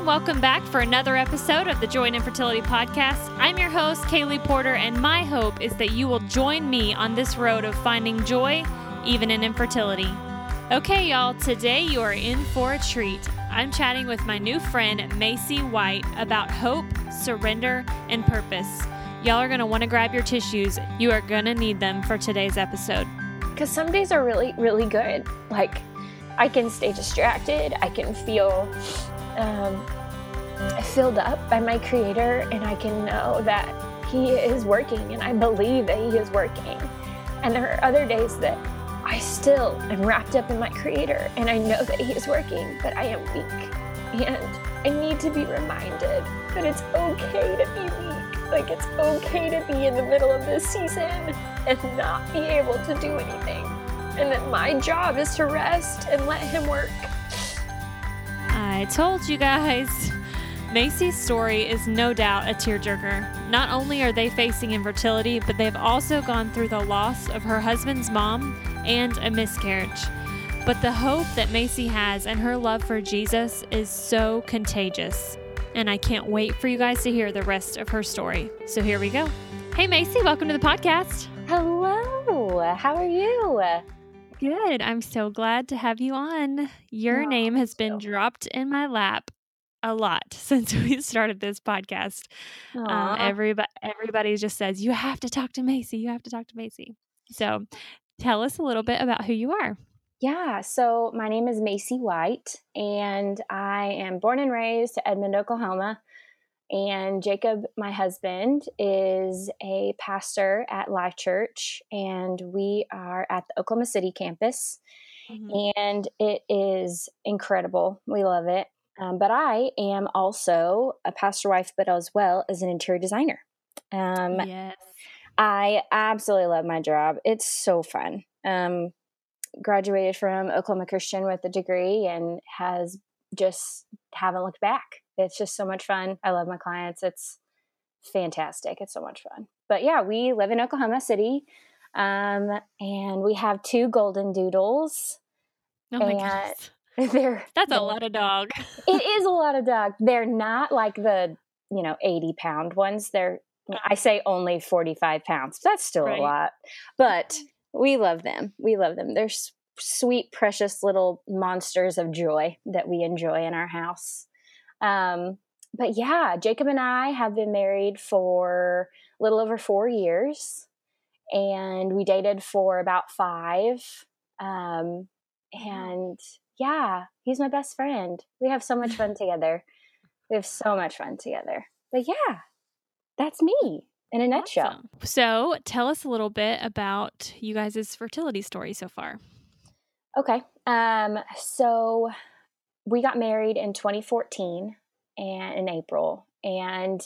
everyone. Welcome back for another episode of the Joy in Infertility Podcast. I'm your host, Kaylee Porter, and my hope is that you will join me on this road of finding joy even in infertility. Okay, y'all, today you are in for a treat. I'm chatting with my new friend, Macy White, about hope, surrender, and purpose. Y'all are going to want to grab your tissues. You are going to need them for today's episode. Because some days are really, really good. Like, I can stay distracted. I can feel um, filled up by my Creator, and I can know that He is working, and I believe that He is working. And there are other days that I still am wrapped up in my Creator, and I know that He is working, but I am weak. And I need to be reminded that it's okay to be weak. Like, it's okay to be in the middle of this season and not be able to do anything and that my job is to rest and let him work. I told you guys. Macy's story is no doubt a tearjerker. Not only are they facing infertility, but they've also gone through the loss of her husband's mom and a miscarriage. But the hope that Macy has and her love for Jesus is so contagious. And I can't wait for you guys to hear the rest of her story. So here we go. Hey, Macy, welcome to the podcast. Hello, how are you? Good. I'm so glad to have you on. Your name has been dropped in my lap a lot since we started this podcast. Um, everybody, everybody just says, You have to talk to Macy. You have to talk to Macy. So tell us a little bit about who you are. Yeah, so my name is Macy White, and I am born and raised to Edmond, Oklahoma. And Jacob, my husband, is a pastor at Life Church, and we are at the Oklahoma City campus. And it is incredible. We love it. Um, but I am also a pastor wife, but as well as an interior designer. Um, yes. I absolutely love my job. It's so fun. Um, graduated from Oklahoma Christian with a degree and has just haven't looked back. It's just so much fun. I love my clients. It's fantastic. It's so much fun. But yeah, we live in Oklahoma City, um, and we have two golden doodles. Oh my goodness. They're That's a lot of dog. it is a lot of dog. They're not like the you know eighty pound ones. They're I say only forty five pounds. That's still Right. a lot, but we love them. We love them. They're sweet, precious little monsters of joy that we enjoy in our house. Um, but yeah, Jacob and I have been married for a little over four years, and we dated for about five. Um, and yeah, he's my best friend. We have so much fun together. We have so much fun together. But yeah, that's me in a nutshell. Awesome. So tell us a little bit about you guys' fertility story so far. Okay. Um, so we got married in 2014 and in April and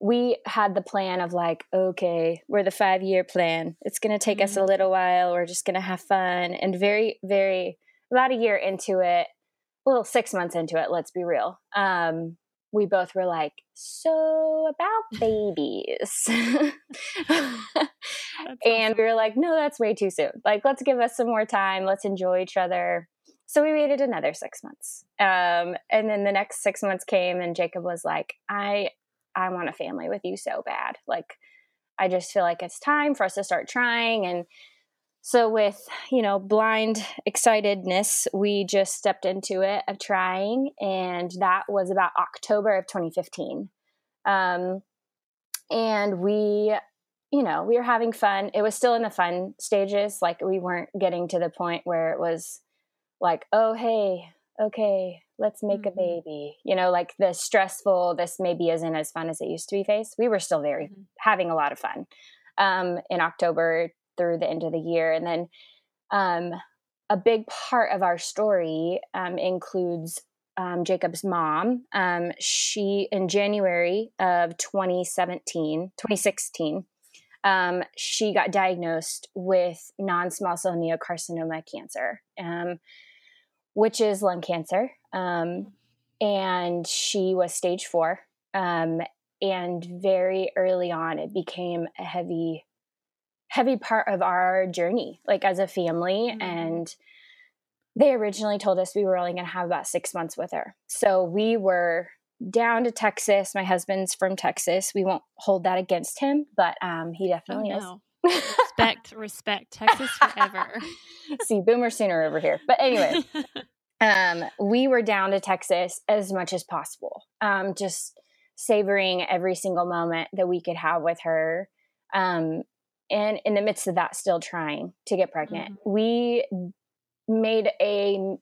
we had the plan of like, okay, we're the five year plan. It's going to take us a little while. We're just going to have fun. And very, very, about a year into it, a little six months into it, let's be real. Um, we both were like, so about babies. And we were like, no, that's way too soon. Like, let's give us some more time. Let's enjoy each other. So we waited another six months. Um, and then the next six months came, and Jacob was like, I, I want a family with you so bad. Like, I just feel like it's time for us to start trying. And so, with you know, blind excitedness, we just stepped into it of trying, and that was about October of 2015. Um, and we you know, we were having fun. It was still in the fun stages. Like we weren't getting to the point where it was like, oh, hey, okay, let's make Mhm. a baby. You know, like the stressful, this maybe isn't as fun as it used to be phase. We were still very Mhm. having a lot of fun um, in October through the end of the year. And then um, a big part of our story um, includes um, Jacob's mom. Um, she, in January of 2017, 2016, um, she got diagnosed with non small cell adenocarcinoma cancer, um, which is lung cancer. Um, and she was stage four. Um, and very early on, it became a heavy, heavy part of our journey, like as a family. Mhm. And they originally told us we were only going to have about six months with her. So we were down to Texas. My husband's from Texas. We won't hold that against him, but um, he Oh definitely is. Respect, respect. Texas forever. See, boomer sooner over here. But anyway, um, we were down to Texas as much as possible. Um, just savoring every single moment that we could have with her. Um, and in the midst of that, still trying to get pregnant. We made a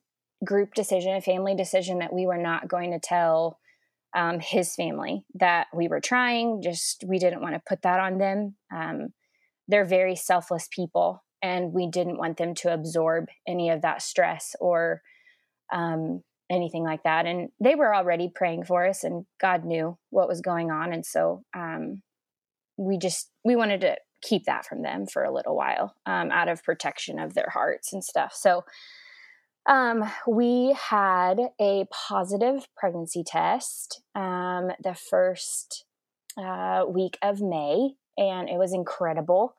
group decision, a family decision that we were not going to tell um, his family that we were trying. Just we didn't want to put that on them. Um, they're very selfless people, and we didn't want them to absorb any of that stress or um, anything like that. And they were already praying for us, and God knew what was going on, and so um, we just we wanted to keep that from them for a little while, um, out of protection of their hearts and stuff. So. Um, we had a positive pregnancy test um, the first uh, week of May, and it was incredible.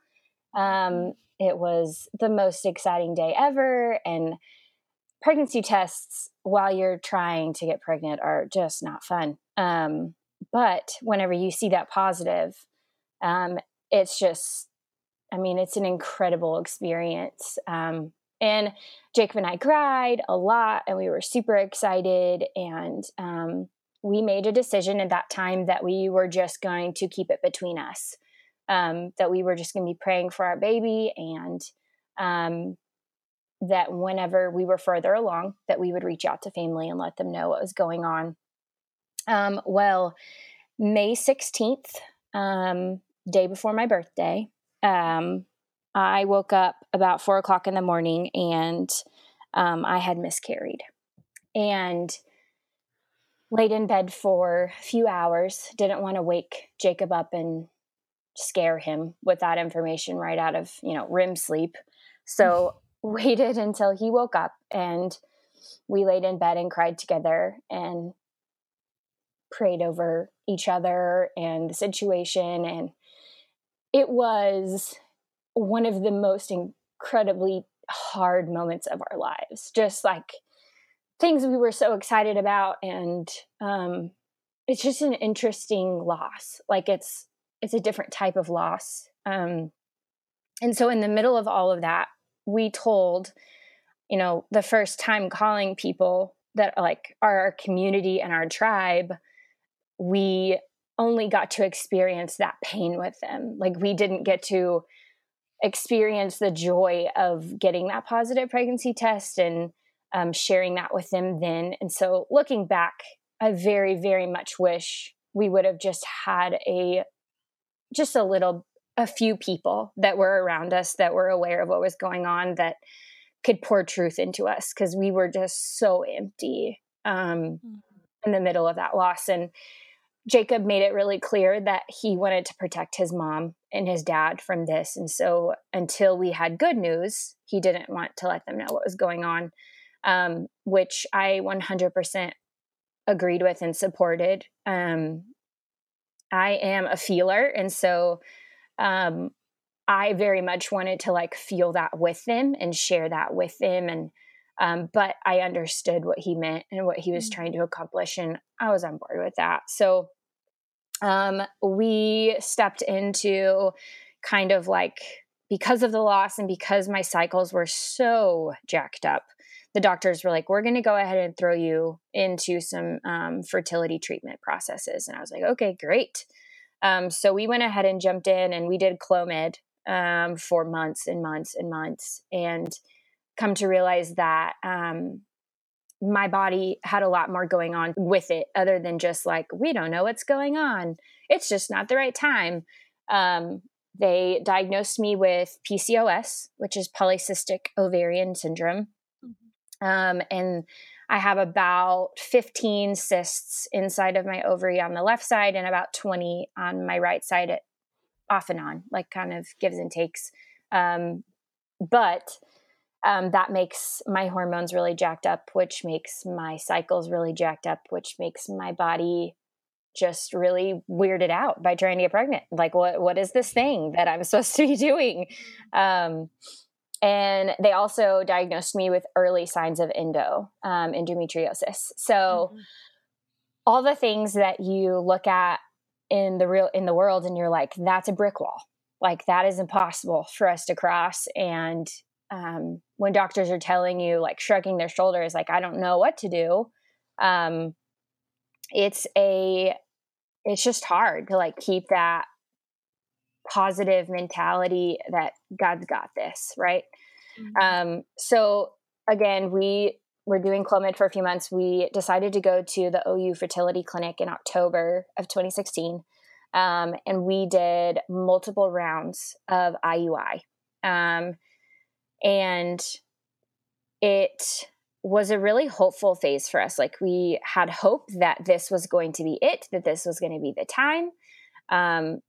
Um, it was the most exciting day ever, and pregnancy tests while you're trying to get pregnant are just not fun. Um, but whenever you see that positive, um, it's just, I mean, it's an incredible experience. Um, and Jacob and I cried a lot, and we were super excited. And um, we made a decision at that time that we were just going to keep it between us, um, that we were just going to be praying for our baby, and um, that whenever we were further along, that we would reach out to family and let them know what was going on. Um, well, May sixteenth, um, day before my birthday. Um, I woke up about four o'clock in the morning and um, I had miscarried and laid in bed for a few hours. Didn't want to wake Jacob up and scare him with that information right out of you know REM sleep. So waited until he woke up and we laid in bed and cried together and prayed over each other and the situation and it was one of the most incredibly hard moments of our lives. Just like things we were so excited about, and um, it's just an interesting loss. Like it's it's a different type of loss. Um, and so, in the middle of all of that, we told, you know, the first time calling people that like are our community and our tribe, we only got to experience that pain with them. Like we didn't get to experience the joy of getting that positive pregnancy test and um, sharing that with them then. And so looking back, I very, very much wish we would have just had a, just a little, a few people that were around us that were aware of what was going on that could pour truth into us because we were just so empty um, mm-hmm. in the middle of that loss. And Jacob made it really clear that he wanted to protect his mom and his dad from this. And so until we had good news, he didn't want to let them know what was going on, um, which I 100% agreed with and supported. Um, I am a feeler. And so um, I very much wanted to like feel that with them and share that with them. And um, but I understood what he meant and what he was trying to accomplish, and I was on board with that. So um, we stepped into kind of like because of the loss and because my cycles were so jacked up, the doctors were like, "We're going to go ahead and throw you into some um, fertility treatment processes." And I was like, "Okay, great." Um, so we went ahead and jumped in, and we did Clomid um, for months and months and months, and come to realize that um, my body had a lot more going on with it other than just like we don't know what's going on it's just not the right time um, they diagnosed me with pcos which is polycystic ovarian syndrome. Um, and i have about 15 cysts inside of my ovary on the left side and about 20 on my right side at, off and on like kind of gives and takes um, but um, that makes my hormones really jacked up, which makes my cycles really jacked up, which makes my body just really weirded out by trying to get pregnant. Like, what what is this thing that I'm supposed to be doing? Um, and they also diagnosed me with early signs of endo um, endometriosis. So. Mm-hmm. all the things that you look at in the real in the world and you're like that's a brick wall like that is impossible for us to cross and um, when doctors are telling you like shrugging their shoulders like i don't know what to do um, it's a it's just hard to like keep that positive mentality that god's got this right mm-hmm. um, so again we were doing clomid for a few months we decided to go to the ou fertility clinic in october of 2016 um, and we did multiple rounds of iui um, and it was a really hopeful phase for us. Like we had hope that this was going to be it, that this was going to be the time, um,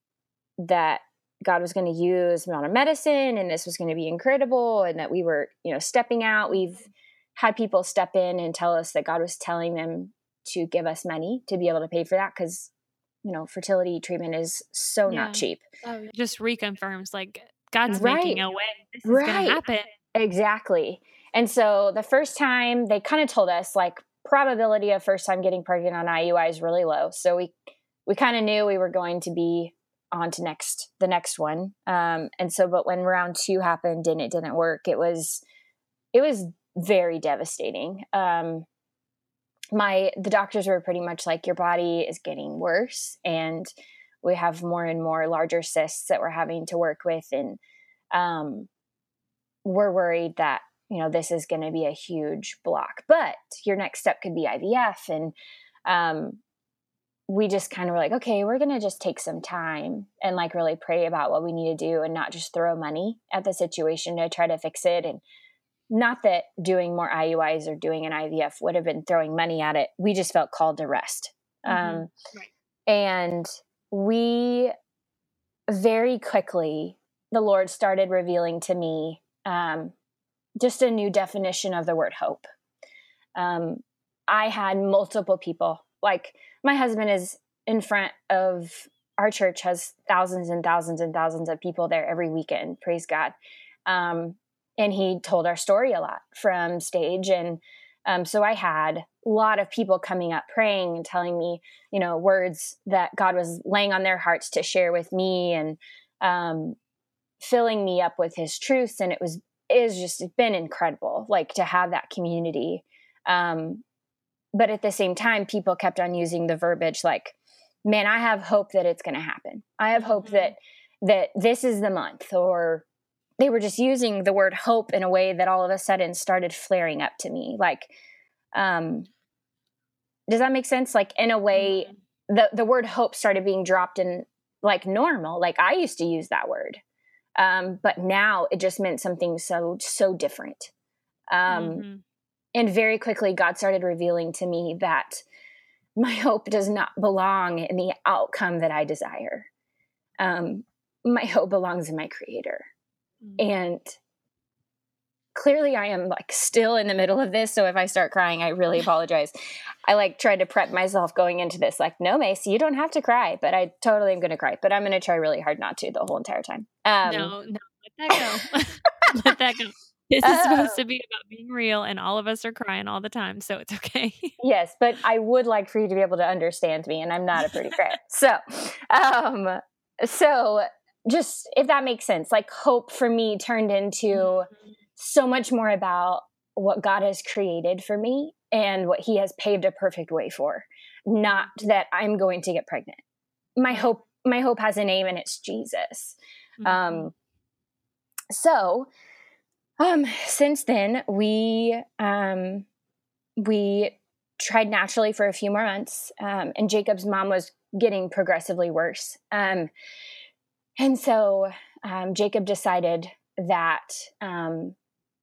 that God was going to use modern medicine and this was going to be incredible and that we were, you know, stepping out. We've had people step in and tell us that God was telling them to give us money to be able to pay for that because, you know, fertility treatment is so yeah. not cheap. Oh, just reconfirms like God's right. making a way. This is right. going to happen. Exactly. And so the first time they kind of told us like probability of first time getting pregnant on IUI is really low. So we we kind of knew we were going to be on to next the next one. Um, and so but when round two happened and it didn't work, it was it was very devastating. Um, my the doctors were pretty much like your body is getting worse and we have more and more larger cysts that we're having to work with and um, we're worried that you know this is going to be a huge block but your next step could be ivf and um, we just kind of were like okay we're going to just take some time and like really pray about what we need to do and not just throw money at the situation to try to fix it and not that doing more iuis or doing an ivf would have been throwing money at it we just felt called to rest mm-hmm. um, right. and we very quickly, the Lord started revealing to me um, just a new definition of the word hope. Um, I had multiple people, like my husband is in front of our church, has thousands and thousands and thousands of people there every weekend, praise God. Um, and he told our story a lot from stage. And um, so I had a lot of people coming up praying and telling me, you know, words that God was laying on their hearts to share with me and um, filling me up with his truths. And it was, is just been incredible, like to have that community. Um, but at the same time, people kept on using the verbiage like, man, I have hope that it's going to happen. I have hope mm-hmm. that, that this is the month or they were just using the word hope in a way that all of a sudden started flaring up to me like um does that make sense like in a way mm-hmm. the the word hope started being dropped in like normal like i used to use that word um but now it just meant something so so different um mm-hmm. And very quickly god started revealing to me that my hope does not belong in the outcome that i desire um my hope belongs in my creator Mm-hmm. And clearly I am like still in the middle of this. So if I start crying, I really apologize. I like tried to prep myself going into this, like, no, Mace, you don't have to cry, but I totally am going to cry, but I'm going to try really hard not to the whole entire time. Um, no, no, let that go. let that go. This is supposed uh, to be about being real, and all of us are crying all the time, so it's okay. yes, but I would like for you to be able to understand me, and I'm not a pretty crier. so, um, so just if that makes sense like hope for me turned into mm-hmm. so much more about what god has created for me and what he has paved a perfect way for not that i'm going to get pregnant my hope my hope has a name and it's jesus mm-hmm. um so um since then we um we tried naturally for a few more months um and jacob's mom was getting progressively worse um and so um, Jacob decided that um,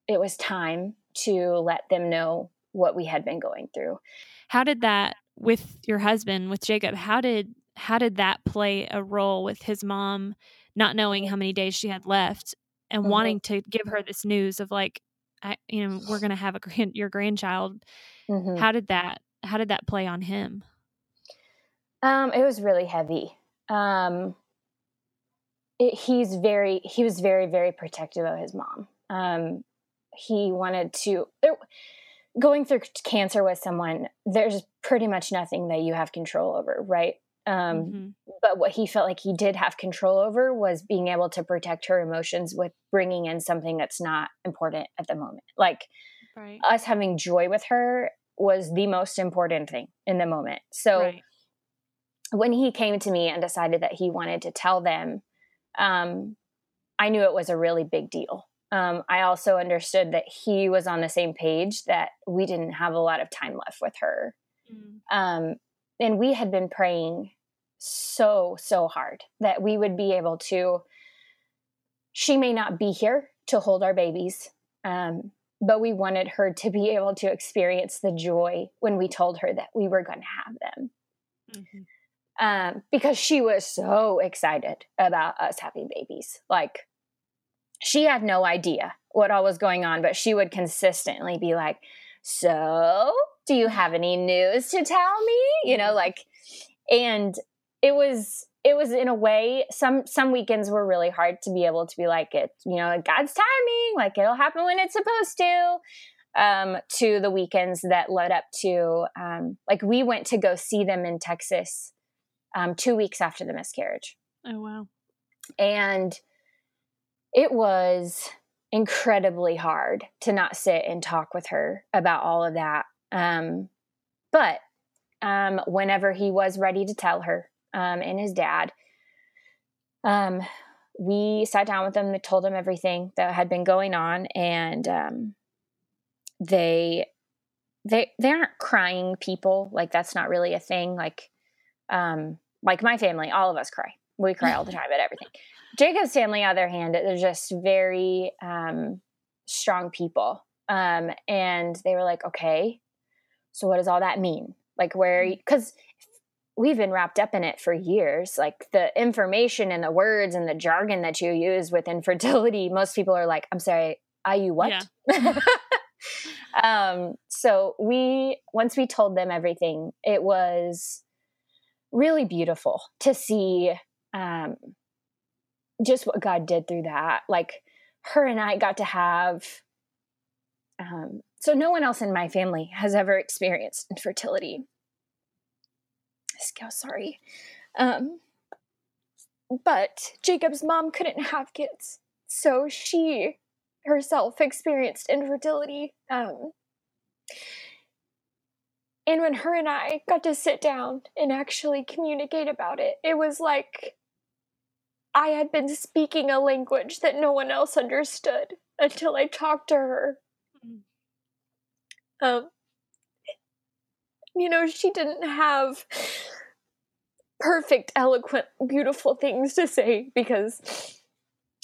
it was time to let them know what we had been going through. How did that with your husband, with Jacob? How did how did that play a role with his mom not knowing how many days she had left and mm-hmm. wanting to give her this news of like, I, you know, we're going to have a grand, your grandchild. Mm-hmm. How did that how did that play on him? Um, it was really heavy. Um, it, he's very he was very very protective of his mom um he wanted to there, going through cancer with someone, there's pretty much nothing that you have control over, right? Um, mm-hmm. But what he felt like he did have control over was being able to protect her emotions with bringing in something that's not important at the moment. Like right. us having joy with her was the most important thing in the moment. So right. when he came to me and decided that he wanted to tell them, um, I knew it was a really big deal. Um, I also understood that he was on the same page that we didn't have a lot of time left with her. Mm. Um, and we had been praying so, so hard that we would be able to. She may not be here to hold our babies, um, but we wanted her to be able to experience the joy when we told her that we were going to have them. Mm-hmm. Um, because she was so excited about us having babies. Like, she had no idea what all was going on, but she would consistently be like, So, do you have any news to tell me? You know, like, and it was, it was in a way some some weekends were really hard to be able to be like it you know god's timing like it'll happen when it's supposed to um, to the weekends that led up to um, like we went to go see them in texas um, two weeks after the miscarriage oh wow and it was incredibly hard to not sit and talk with her about all of that. Um, but um, whenever he was ready to tell her um, and his dad, um, we sat down with them and told them everything that had been going on, and um, they they they aren't crying people. Like that's not really a thing. Like um like my family all of us cry. We cry all the time at everything. Jacob's family, on the other hand, they're just very um, strong people. Um, and they were like, okay, so what does all that mean? Like, where, because mm. we've been wrapped up in it for years. Like, the information and the words and the jargon that you use with infertility, most people are like, I'm sorry, are you what? Yeah. um, so, we, once we told them everything, it was really beautiful to see um, just what God did through that. Like her and I got to have um, so no one else in my family has ever experienced infertility. So sorry. Um, but Jacob's mom couldn't have kids. So she herself experienced infertility. Um, and when her and I got to sit down and actually communicate about it, it was like I had been speaking a language that no one else understood until I talked to her. Um, you know, she didn't have perfect, eloquent, beautiful things to say because,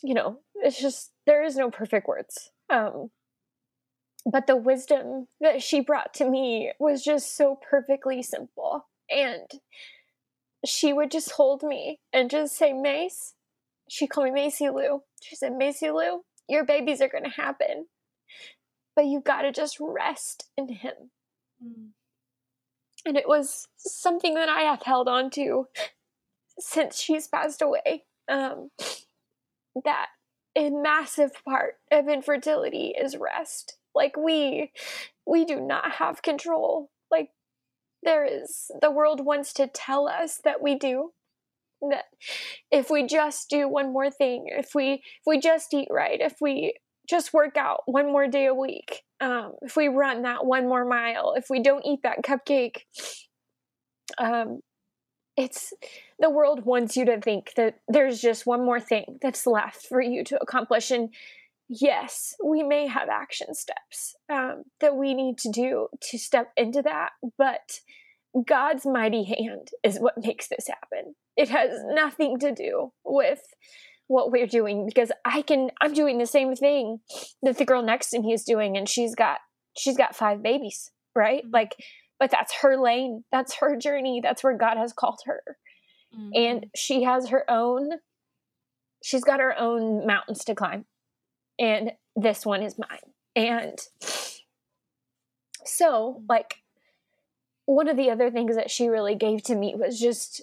you know, it's just, there is no perfect words. Um, but the wisdom that she brought to me was just so perfectly simple. And she would just hold me and just say, Mace, she called me Macy Lou. She said, Macy Lou, your babies are going to happen, but you got to just rest in Him. Mm. And it was something that I have held on to since she's passed away. Um, that a massive part of infertility is rest. Like we, we do not have control. Like there is, the world wants to tell us that we do, that if we just do one more thing if we if we just eat right if we just work out one more day a week um, if we run that one more mile if we don't eat that cupcake um, it's the world wants you to think that there's just one more thing that's left for you to accomplish and yes we may have action steps um, that we need to do to step into that but god's mighty hand is what makes this happen. It has nothing to do with what we're doing because I can I'm doing the same thing that the girl next to me is doing and she's got she's got five babies, right? Mm-hmm. Like but that's her lane, that's her journey, that's where God has called her. Mm-hmm. And she has her own she's got her own mountains to climb. And this one is mine. And so mm. like one of the other things that she really gave to me was just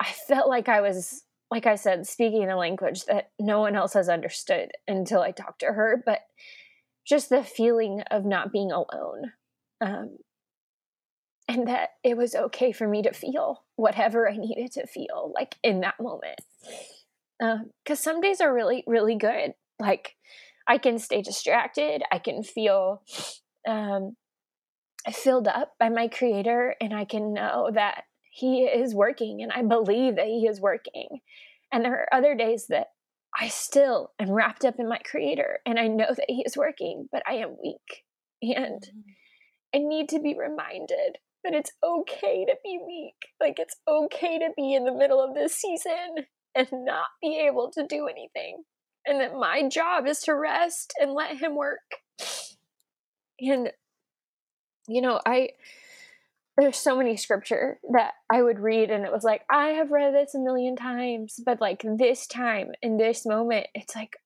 I felt like I was, like I said, speaking a language that no one else has understood until I talked to her. But just the feeling of not being alone. Um, and that it was okay for me to feel whatever I needed to feel, like in that moment. Because um, some days are really, really good. Like I can stay distracted, I can feel um, filled up by my creator, and I can know that he is working, and I believe that he is working. And there are other days that I still am wrapped up in my creator, and I know that he is working, but I am weak. And mm-hmm. I need to be reminded that it's okay to be weak. Like it's okay to be in the middle of this season and not be able to do anything. And that my job is to rest and let him work. And you know, I there's so many scripture that I would read and it was like, I have read this a million times, but like this time in this moment, it's like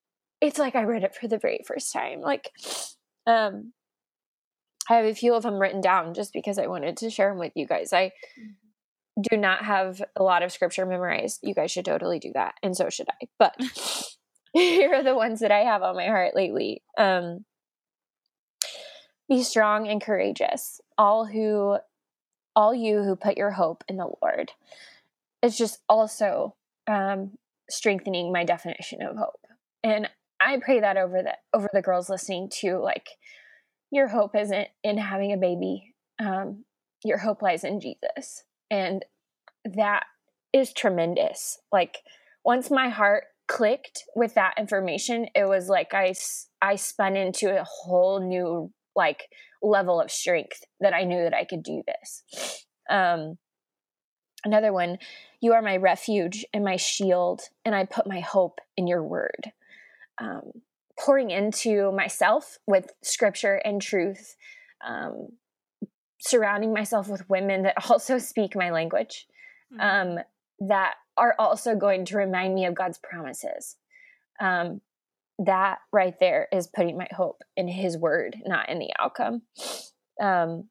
it's like I read it for the very first time. Like um I have a few of them written down just because I wanted to share them with you guys. I mm-hmm. do not have a lot of scripture memorized. You guys should totally do that, and so should I. But here are the ones that I have on my heart lately. Um, be strong and courageous, all who, all you who put your hope in the Lord. It's just also um, strengthening my definition of hope, and I pray that over the over the girls listening to like your hope isn't in having a baby. Um, your hope lies in Jesus. And that is tremendous. Like, once my heart clicked with that information, it was like I, I spun into a whole new, like, level of strength that I knew that I could do this. Um, another one, you are my refuge and my shield, and I put my hope in your word. Um, pouring into myself with scripture and truth, um, surrounding myself with women that also speak my language, mm-hmm. um, that are also going to remind me of God's promises. Um, that right there is putting my hope in His word, not in the outcome. Um,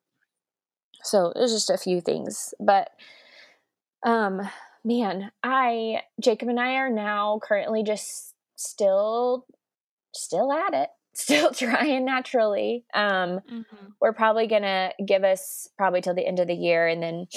so there's just a few things, but um, man, I Jacob and I are now currently just still still at it still trying naturally um mm-hmm. we're probably gonna give us probably till the end of the year and then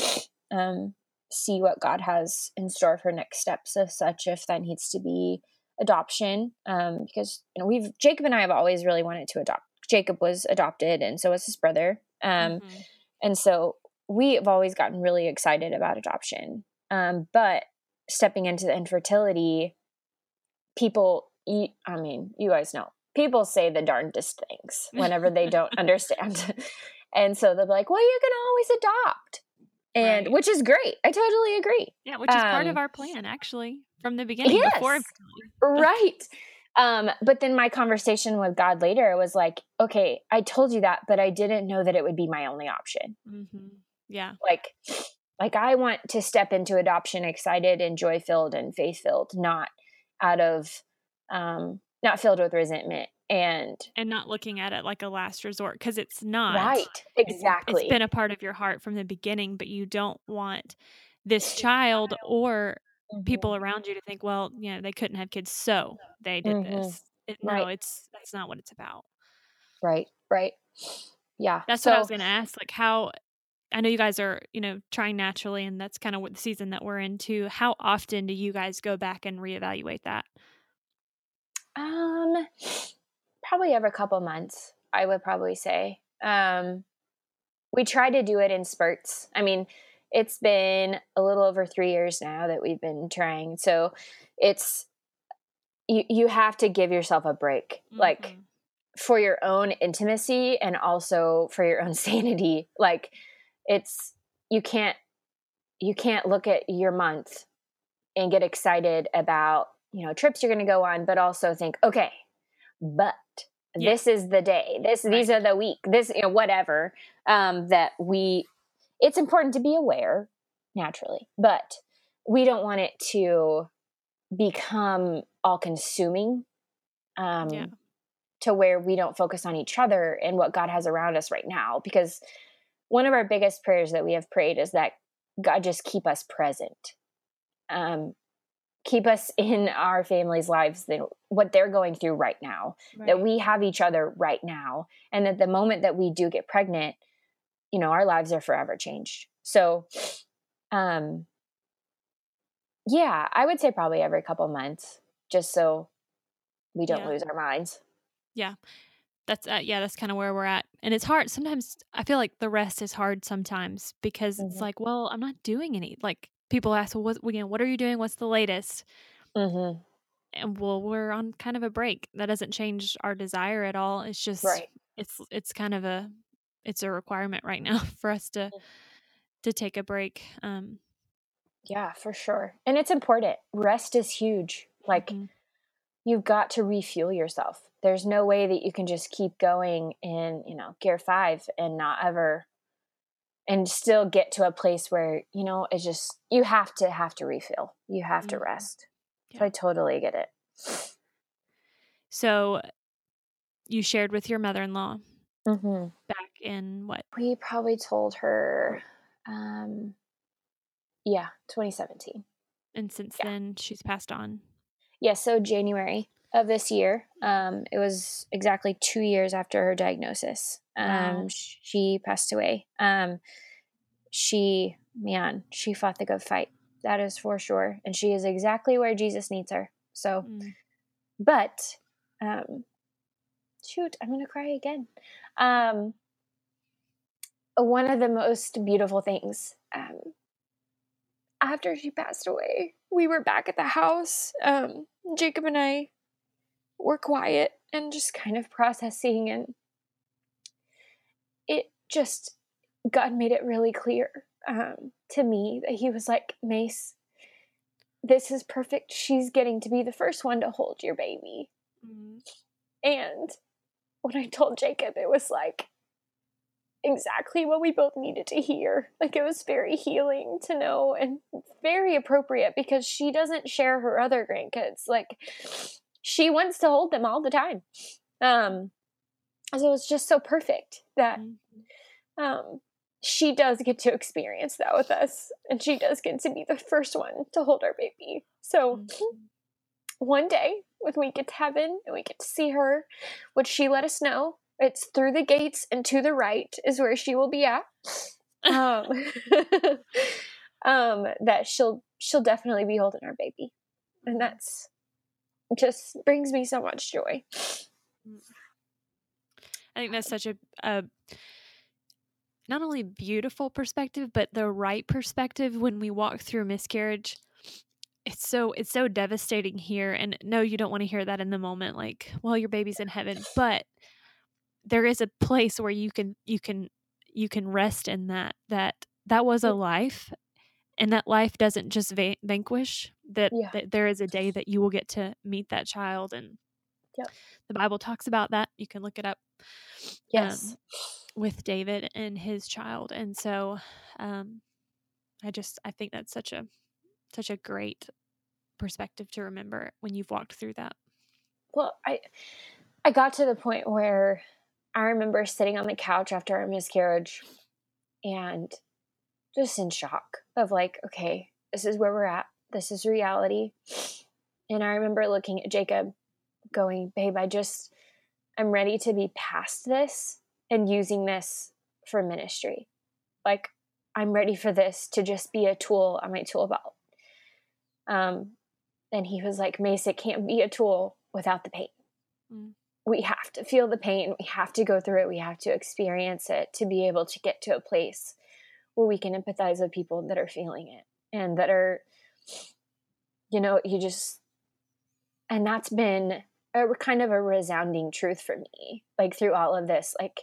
um see what god has in store for next steps of such if that needs to be adoption um because you know we've jacob and i have always really wanted to adopt jacob was adopted and so was his brother um mm-hmm. and so we have always gotten really excited about adoption um but stepping into the infertility people you, I mean, you guys know people say the darndest things whenever they don't understand. and so they're like, well, you can always adopt. And right. which is great. I totally agree. Yeah, which is um, part of um, our plan actually from the beginning yes, before right. Um, but then my conversation with God later was like, okay, I told you that, but I didn't know that it would be my only option. Mm-hmm. Yeah. Like, like I want to step into adoption excited and joy filled and faith filled, not out of um, not filled with resentment and and not looking at it like a last resort because it's not right exactly it's, it's been a part of your heart from the beginning but you don't want this child or mm-hmm. people around you to think well you know they couldn't have kids so they did mm-hmm. this it, right. no it's that's not what it's about right right yeah that's so, what i was going to ask like how I know you guys are, you know, trying naturally, and that's kind of what the season that we're into. How often do you guys go back and reevaluate that? Um, probably every couple months, I would probably say. Um, we try to do it in spurts. I mean, it's been a little over three years now that we've been trying. So it's, you, you have to give yourself a break, mm-hmm. like for your own intimacy and also for your own sanity. Like it's, you can't, you can't look at your month and get excited about you know trips you're going to go on but also think okay but this is the day this right. these are the week this you know whatever um that we it's important to be aware naturally but we don't want it to become all consuming um yeah. to where we don't focus on each other and what god has around us right now because one of our biggest prayers that we have prayed is that god just keep us present um keep us in our families' lives than what they're going through right now. Right. That we have each other right now, and that the moment that we do get pregnant, you know, our lives are forever changed. So, um, yeah, I would say probably every couple months, just so we don't Yeah. lose our minds. Yeah. That's uh, yeah, that's kind of where we're at. And it's hard. Sometimes I feel like the rest is hard sometimes because it's Mhm. like, well, I'm not doing any. Like people ask, well, what, you know, what are you doing? What's the latest? Mm-hmm. And well, we're on kind of a break. That doesn't change our desire at all. It's just Right. it's it's kind of a it's a requirement right now for us to to take a break. Um Yeah, for sure. And it's important. Rest is huge. Like mhm. you've got to refuel yourself. There's no way that you can just keep going in, you know, gear five and not ever and still get to a place where, you know, it's just you have to have to refill. You have to Mhm. rest. So I totally get it. so you shared with your mother-in-law Mm-hmm. back in what? We probably told her, um, yeah, 2017. And since Yeah. then she's passed on. Yeah, so January of this year, um, it was exactly two years after her diagnosis. Um, Wow. she passed away. Um, she, man, she fought the good fight. That is for sure. And she is exactly where Jesus needs her. So, Mm. but, um, shoot, I'm going to cry again. Um, one of the most beautiful things, um, after she passed away, we were back at the house. Um, Jacob and I were quiet and just kind of processing, and it just, God made it really clear um, to me that He was like, Mace, this is perfect. She's getting to be the first one to hold your baby. Mm. And when I told Jacob, it was like exactly what we both needed to hear. Like it was very healing to know and very appropriate because she doesn't share her other grandkids. Like she wants to hold them all the time. Um so it's just so perfect that Mm. um she does get to experience that with us and she does get to be the first one to hold our baby. So Mhm. one day when we get to heaven and we get to see her, would she let us know? It's through the gates and to the right is where she will be at. Um, um, that she'll she'll definitely be holding our baby, and that's just brings me so much joy. I think that's such a, a not only beautiful perspective, but the right perspective when we walk through miscarriage. It's so it's so devastating here, and no, you don't want to hear that in the moment. Like, well, your baby's in heaven, but there is a place where you can you can you can rest in that that that was a life, and that life doesn't just va- vanquish. That, Yeah. that there is a day that you will get to meet that child, and Yep. the Bible talks about that. You can look it up Yes, um, with David and his child. And so um, I just I think that's such a such a great perspective to remember when you've walked through that. well, I I got to the point where I remember sitting on the couch after our miscarriage and just in shock of like, okay, this is where we're at. This is reality. And I remember looking at Jacob going, babe, I just, I'm ready to be past this and using this for ministry. Like, I'm ready for this to just be a tool on my tool belt. Um, and he was like, Mace, it can't be a tool without the pain. Mm. We have to feel the pain. We have to go through it. We have to experience it to be able to get to a place where we can empathize with people that are feeling it and that are, you know, you just, and that's been a kind of a resounding truth for me, like through all of this. Like,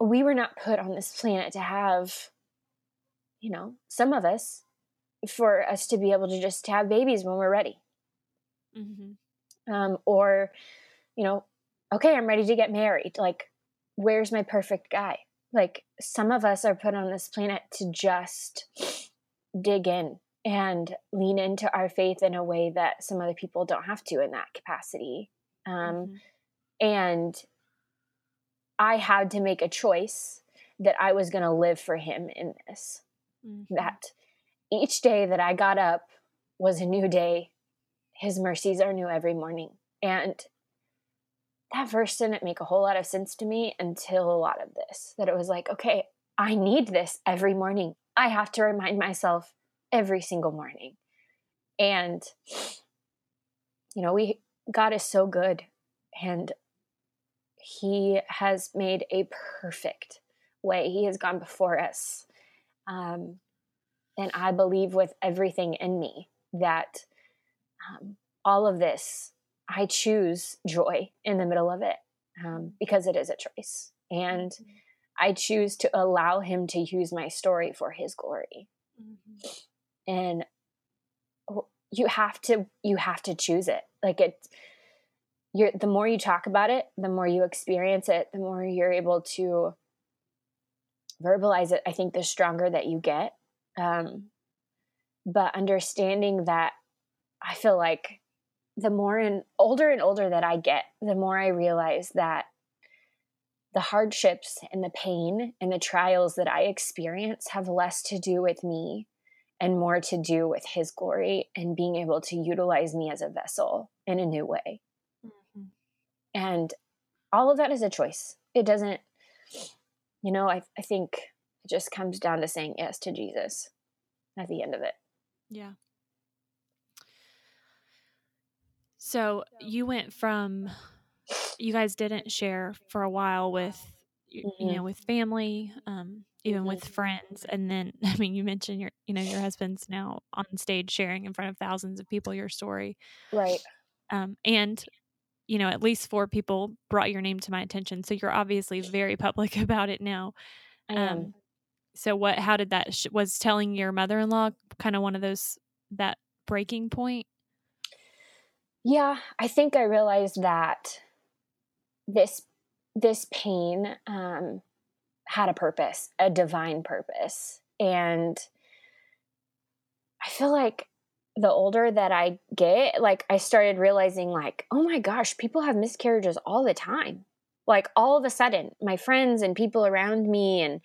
we were not put on this planet to have, you know, some of us, for us to be able to just have babies when we're ready. Mm-hmm. Um, or, you know, okay, I'm ready to get married. Like, where's my perfect guy? Like, some of us are put on this planet to just dig in and lean into our faith in a way that some other people don't have to in that capacity. Um, Mhm. and I had to make a choice that I was going to live for him in this. Mhm. That each day that I got up was a new day. His mercies are new every morning. And that verse didn't make a whole lot of sense to me until a lot of this. That it was like, okay, I need this every morning. I have to remind myself every single morning. And you know, we God is so good and he has made a perfect way. He has gone before us. Um, and I believe with everything in me that um, all of this, I choose joy in the middle of it um, because it is a choice. And mm-hmm. I choose to allow him to use my story for his glory. Mm-hmm. And you have to you have to choose it. Like it you're the more you talk about it, the more you experience it, the more you're able to verbalize it. I think the stronger that you get. Um, but understanding that I feel like the more and older and older that I get, the more I realize that the hardships and the pain and the trials that I experience have less to do with me and more to do with his glory and being able to utilize me as a vessel in a new way. Mm-hmm. And all of that is a choice. It doesn't, you know, I, I think it just comes down to saying yes to Jesus at the end of it. Yeah. So you went from you guys didn't share for a while with mm-hmm. you know with family, um, even mm-hmm. with friends, and then I mean you mentioned your you know your husband's now on stage sharing in front of thousands of people your story, right? Um, and you know at least four people brought your name to my attention, so you're obviously very public about it now. Um, so what? How did that? Sh- was telling your mother-in-law kind of one of those that breaking point? Yeah, I think I realized that this this pain um, had a purpose, a divine purpose, and I feel like the older that I get, like I started realizing, like, oh my gosh, people have miscarriages all the time. Like all of a sudden, my friends and people around me and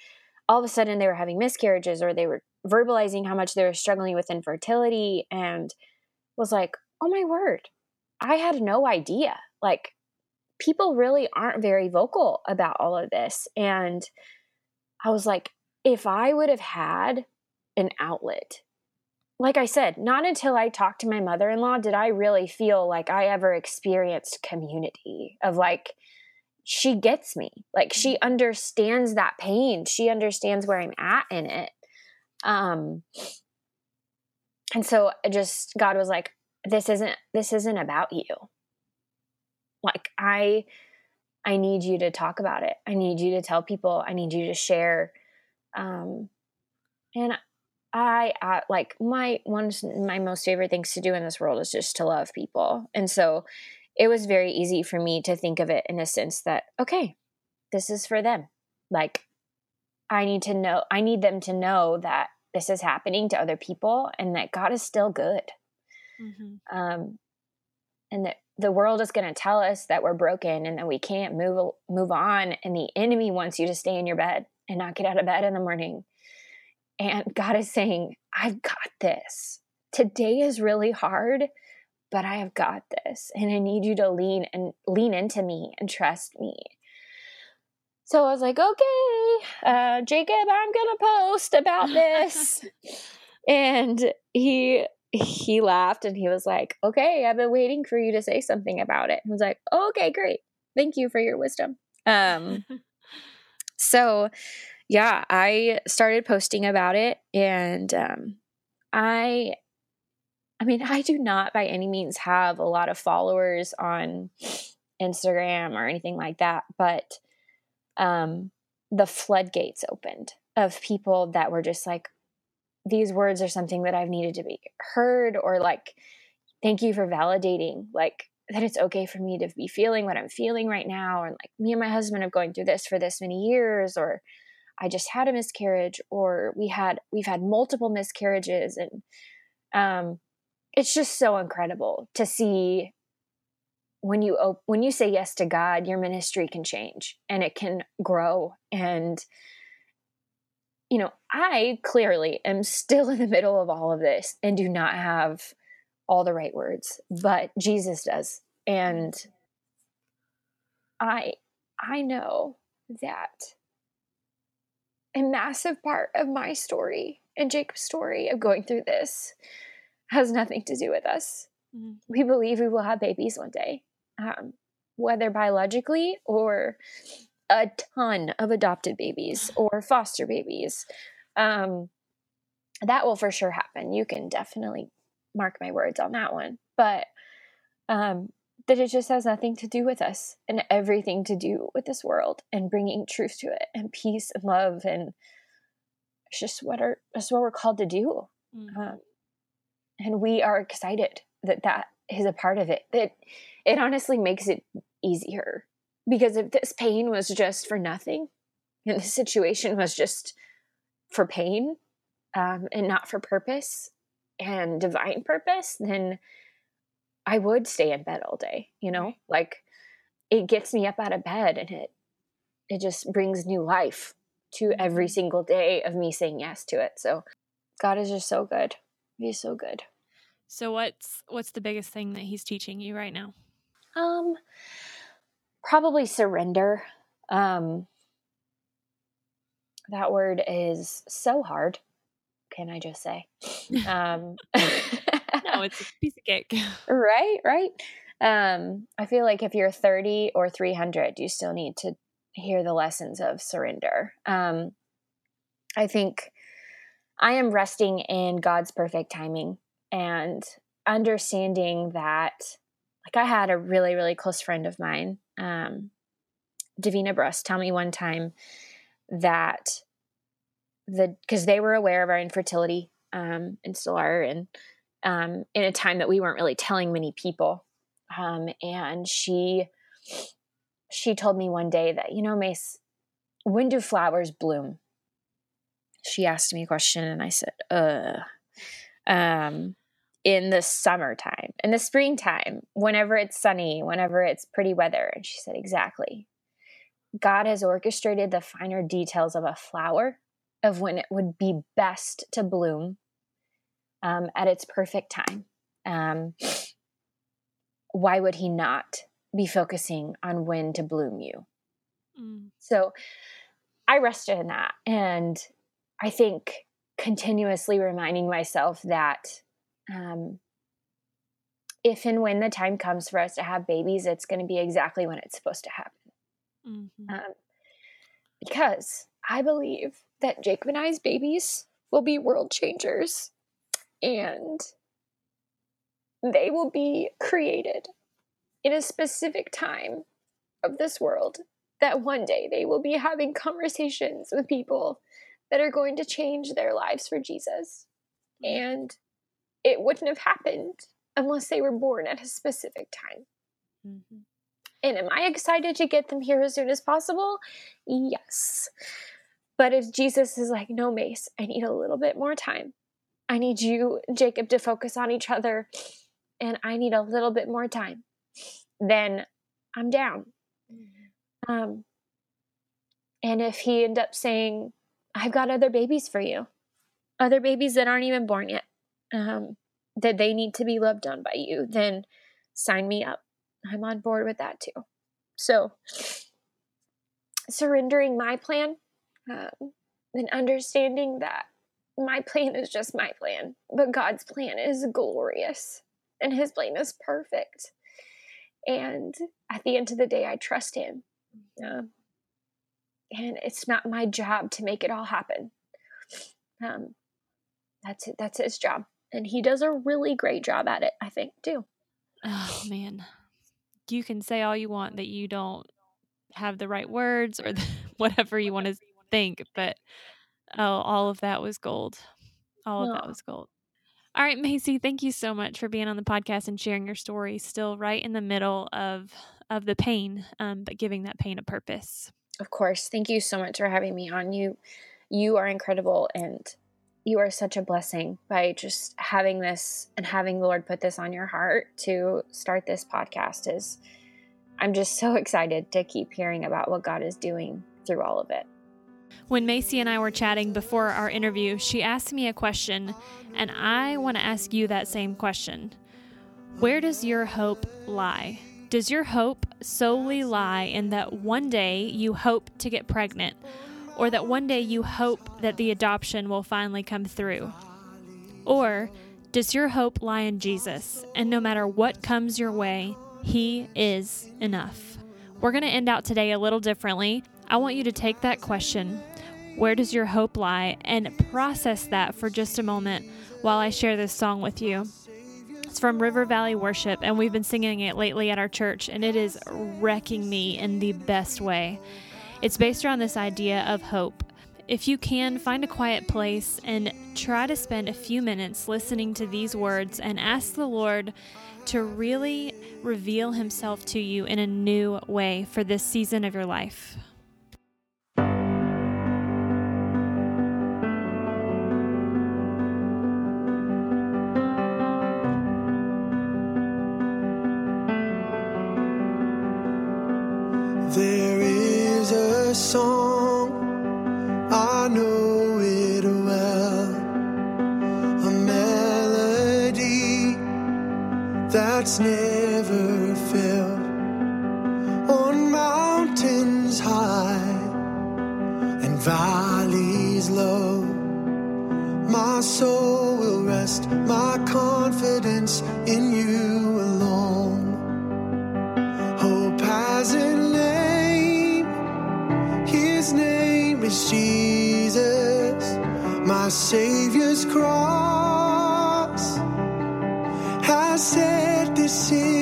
all of a sudden they were having miscarriages or they were verbalizing how much they were struggling with infertility and was like, oh my word, I had no idea. Like, people really aren't very vocal about all of this. And I was like, if I would have had an outlet, like I said, not until I talked to my mother in law did I really feel like I ever experienced community of like, she gets me. Like she mm-hmm. understands that pain. She understands where I'm at in it. Um and so I just God was like, this isn't this isn't about you. Like I I need you to talk about it. I need you to tell people. I need you to share. Um and I, I like my one my most favorite things to do in this world is just to love people. And so it was very easy for me to think of it in a sense that, okay, this is for them. Like, I need to know, I need them to know that this is happening to other people and that God is still good. Mm-hmm. Um, and that the world is going to tell us that we're broken and that we can't move move on and the enemy wants you to stay in your bed and not get out of bed in the morning and god is saying i've got this today is really hard but I have got this and I need you to lean and lean into me and trust me. So I was like, okay, uh, Jacob, I'm gonna post about this. and he he laughed and he was like, okay, I've been waiting for you to say something about it. I was like, oh, okay, great. Thank you for your wisdom. Um, so yeah, I started posting about it and um, I I mean, I do not by any means have a lot of followers on Instagram or anything like that, but um, the floodgates opened of people that were just like, these words are something that I've needed to be heard, or like, thank you for validating, like, that it's okay for me to be feeling what I'm feeling right now. And like, me and my husband have going through this for this many years, or I just had a miscarriage, or we had, we've had multiple miscarriages. And, um, it's just so incredible to see when you op- when you say yes to God, your ministry can change and it can grow. And you know, I clearly am still in the middle of all of this and do not have all the right words, but Jesus does. And I I know that a massive part of my story and Jacob's story of going through this has nothing to do with us. Mm-hmm. We believe we will have babies one day, um, whether biologically or a ton of adopted babies or foster babies. Um, that will for sure happen. You can definitely mark my words on that one. But um, that it just has nothing to do with us and everything to do with this world and bringing truth to it and peace and love and it's just what are that's what we're called to do. Mm-hmm. Um, and we are excited that that is a part of it. That it honestly makes it easier because if this pain was just for nothing and this situation was just for pain um, and not for purpose and divine purpose, then I would stay in bed all day, you know? Like it gets me up out of bed and it it just brings new life to every mm-hmm. single day of me saying yes to it. So God is just so good. He's so good. So what's what's the biggest thing that he's teaching you right now? Um probably surrender. Um that word is so hard. Can I just say? um no, it's a piece of cake. right, right. Um I feel like if you're 30 or 300, you still need to hear the lessons of surrender. Um I think I am resting in God's perfect timing and understanding that like i had a really really close friend of mine um davina bruss tell me one time that the because they were aware of our infertility um and still are and um in a time that we weren't really telling many people. Um and she she told me one day that you know mace when do flowers bloom? She asked me a question and i said uh um in the summertime, in the springtime, whenever it's sunny, whenever it's pretty weather. And she said, Exactly. God has orchestrated the finer details of a flower, of when it would be best to bloom um, at its perfect time. Um, why would He not be focusing on when to bloom you? Mm. So I rested in that. And I think continuously reminding myself that um, if and when the time comes for us to have babies, it's going to be exactly when it's supposed to happen. Mm-hmm. Um, because I believe that Jacob and I's babies will be world changers and they will be created in a specific time of this world that one day they will be having conversations with people that are going to change their lives for Jesus. Mm-hmm. And it wouldn't have happened unless they were born at a specific time. Mm-hmm. And am I excited to get them here as soon as possible? Yes. But if Jesus is like, no, Mace, I need a little bit more time. I need you, Jacob, to focus on each other, and I need a little bit more time, then I'm down. Mm-hmm. Um, and if he end up saying, I've got other babies for you, other babies that aren't even born yet, um, that they need to be loved on by you, then sign me up. I'm on board with that too. So, surrendering my plan um, and understanding that my plan is just my plan, but God's plan is glorious and His plan is perfect. And at the end of the day, I trust Him. Um, and it's not my job to make it all happen. Um, that's it. That's His job and he does a really great job at it, I think, too. Oh man. You can say all you want that you don't have the right words or the, whatever you want to think, but oh, all of that was gold. All of that was gold. All right, Macy, thank you so much for being on the podcast and sharing your story. Still right in the middle of of the pain, um, but giving that pain a purpose. Of course. Thank you so much for having me on. You you are incredible and you are such a blessing by just having this and having the Lord put this on your heart to start this podcast is I'm just so excited to keep hearing about what God is doing through all of it. When Macy and I were chatting before our interview, she asked me a question, and I want to ask you that same question. Where does your hope lie? Does your hope solely lie in that one day you hope to get pregnant, or that one day you hope that the adoption will finally come through? Or does your hope lie in Jesus, and no matter what comes your way, He is enough? We're going to end out today a little differently. I want you to take that question, where does your hope lie, and process that for just a moment while I share this song with you. It's from River Valley Worship, and we've been singing it lately at our church, and it is wrecking me in the best way. It's based around this idea of hope. If you can, find a quiet place and try to spend a few minutes listening to these words and ask the Lord to really reveal Himself to you in a new way for this season of your life. My Savior's cross. Has set the sinner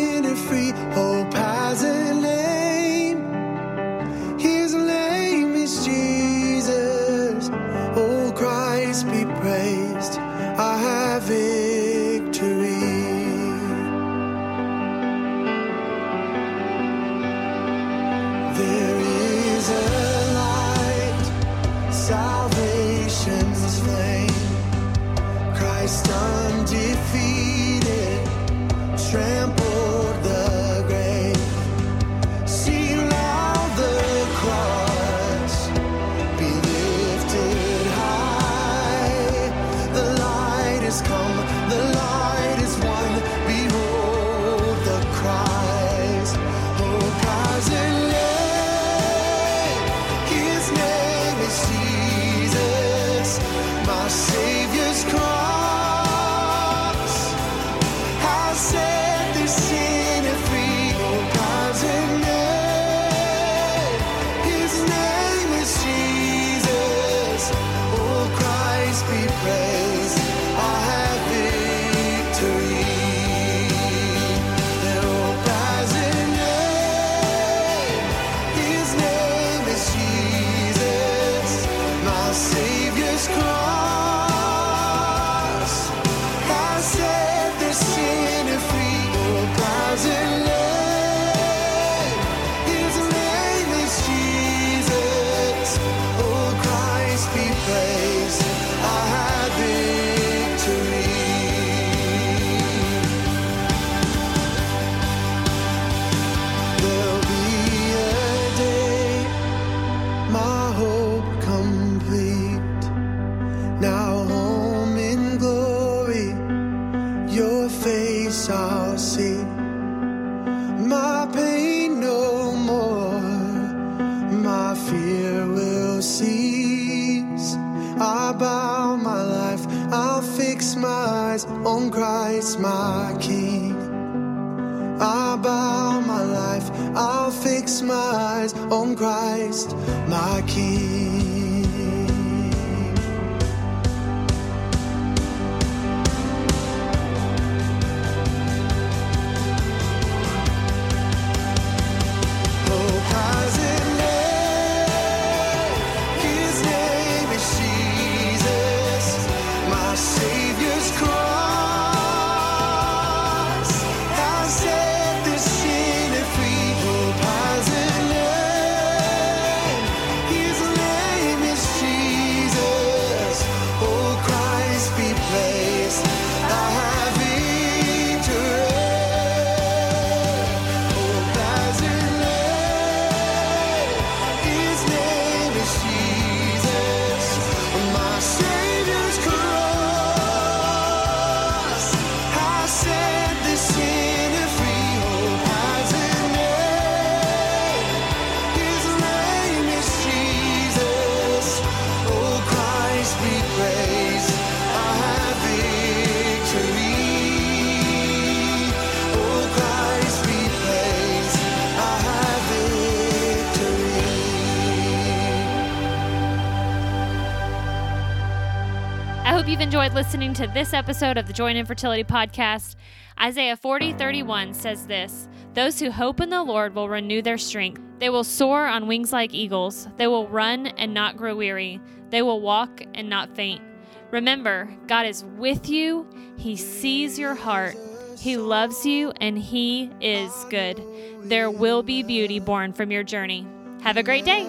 enjoyed listening to this episode of the Joy in Infertility Podcast. Isaiah 40 31 says this Those who hope in the Lord will renew their strength. They will soar on wings like eagles. They will run and not grow weary. They will walk and not faint. Remember, God is with you, He sees your heart. He loves you and He is good. There will be beauty born from your journey. Have a great day.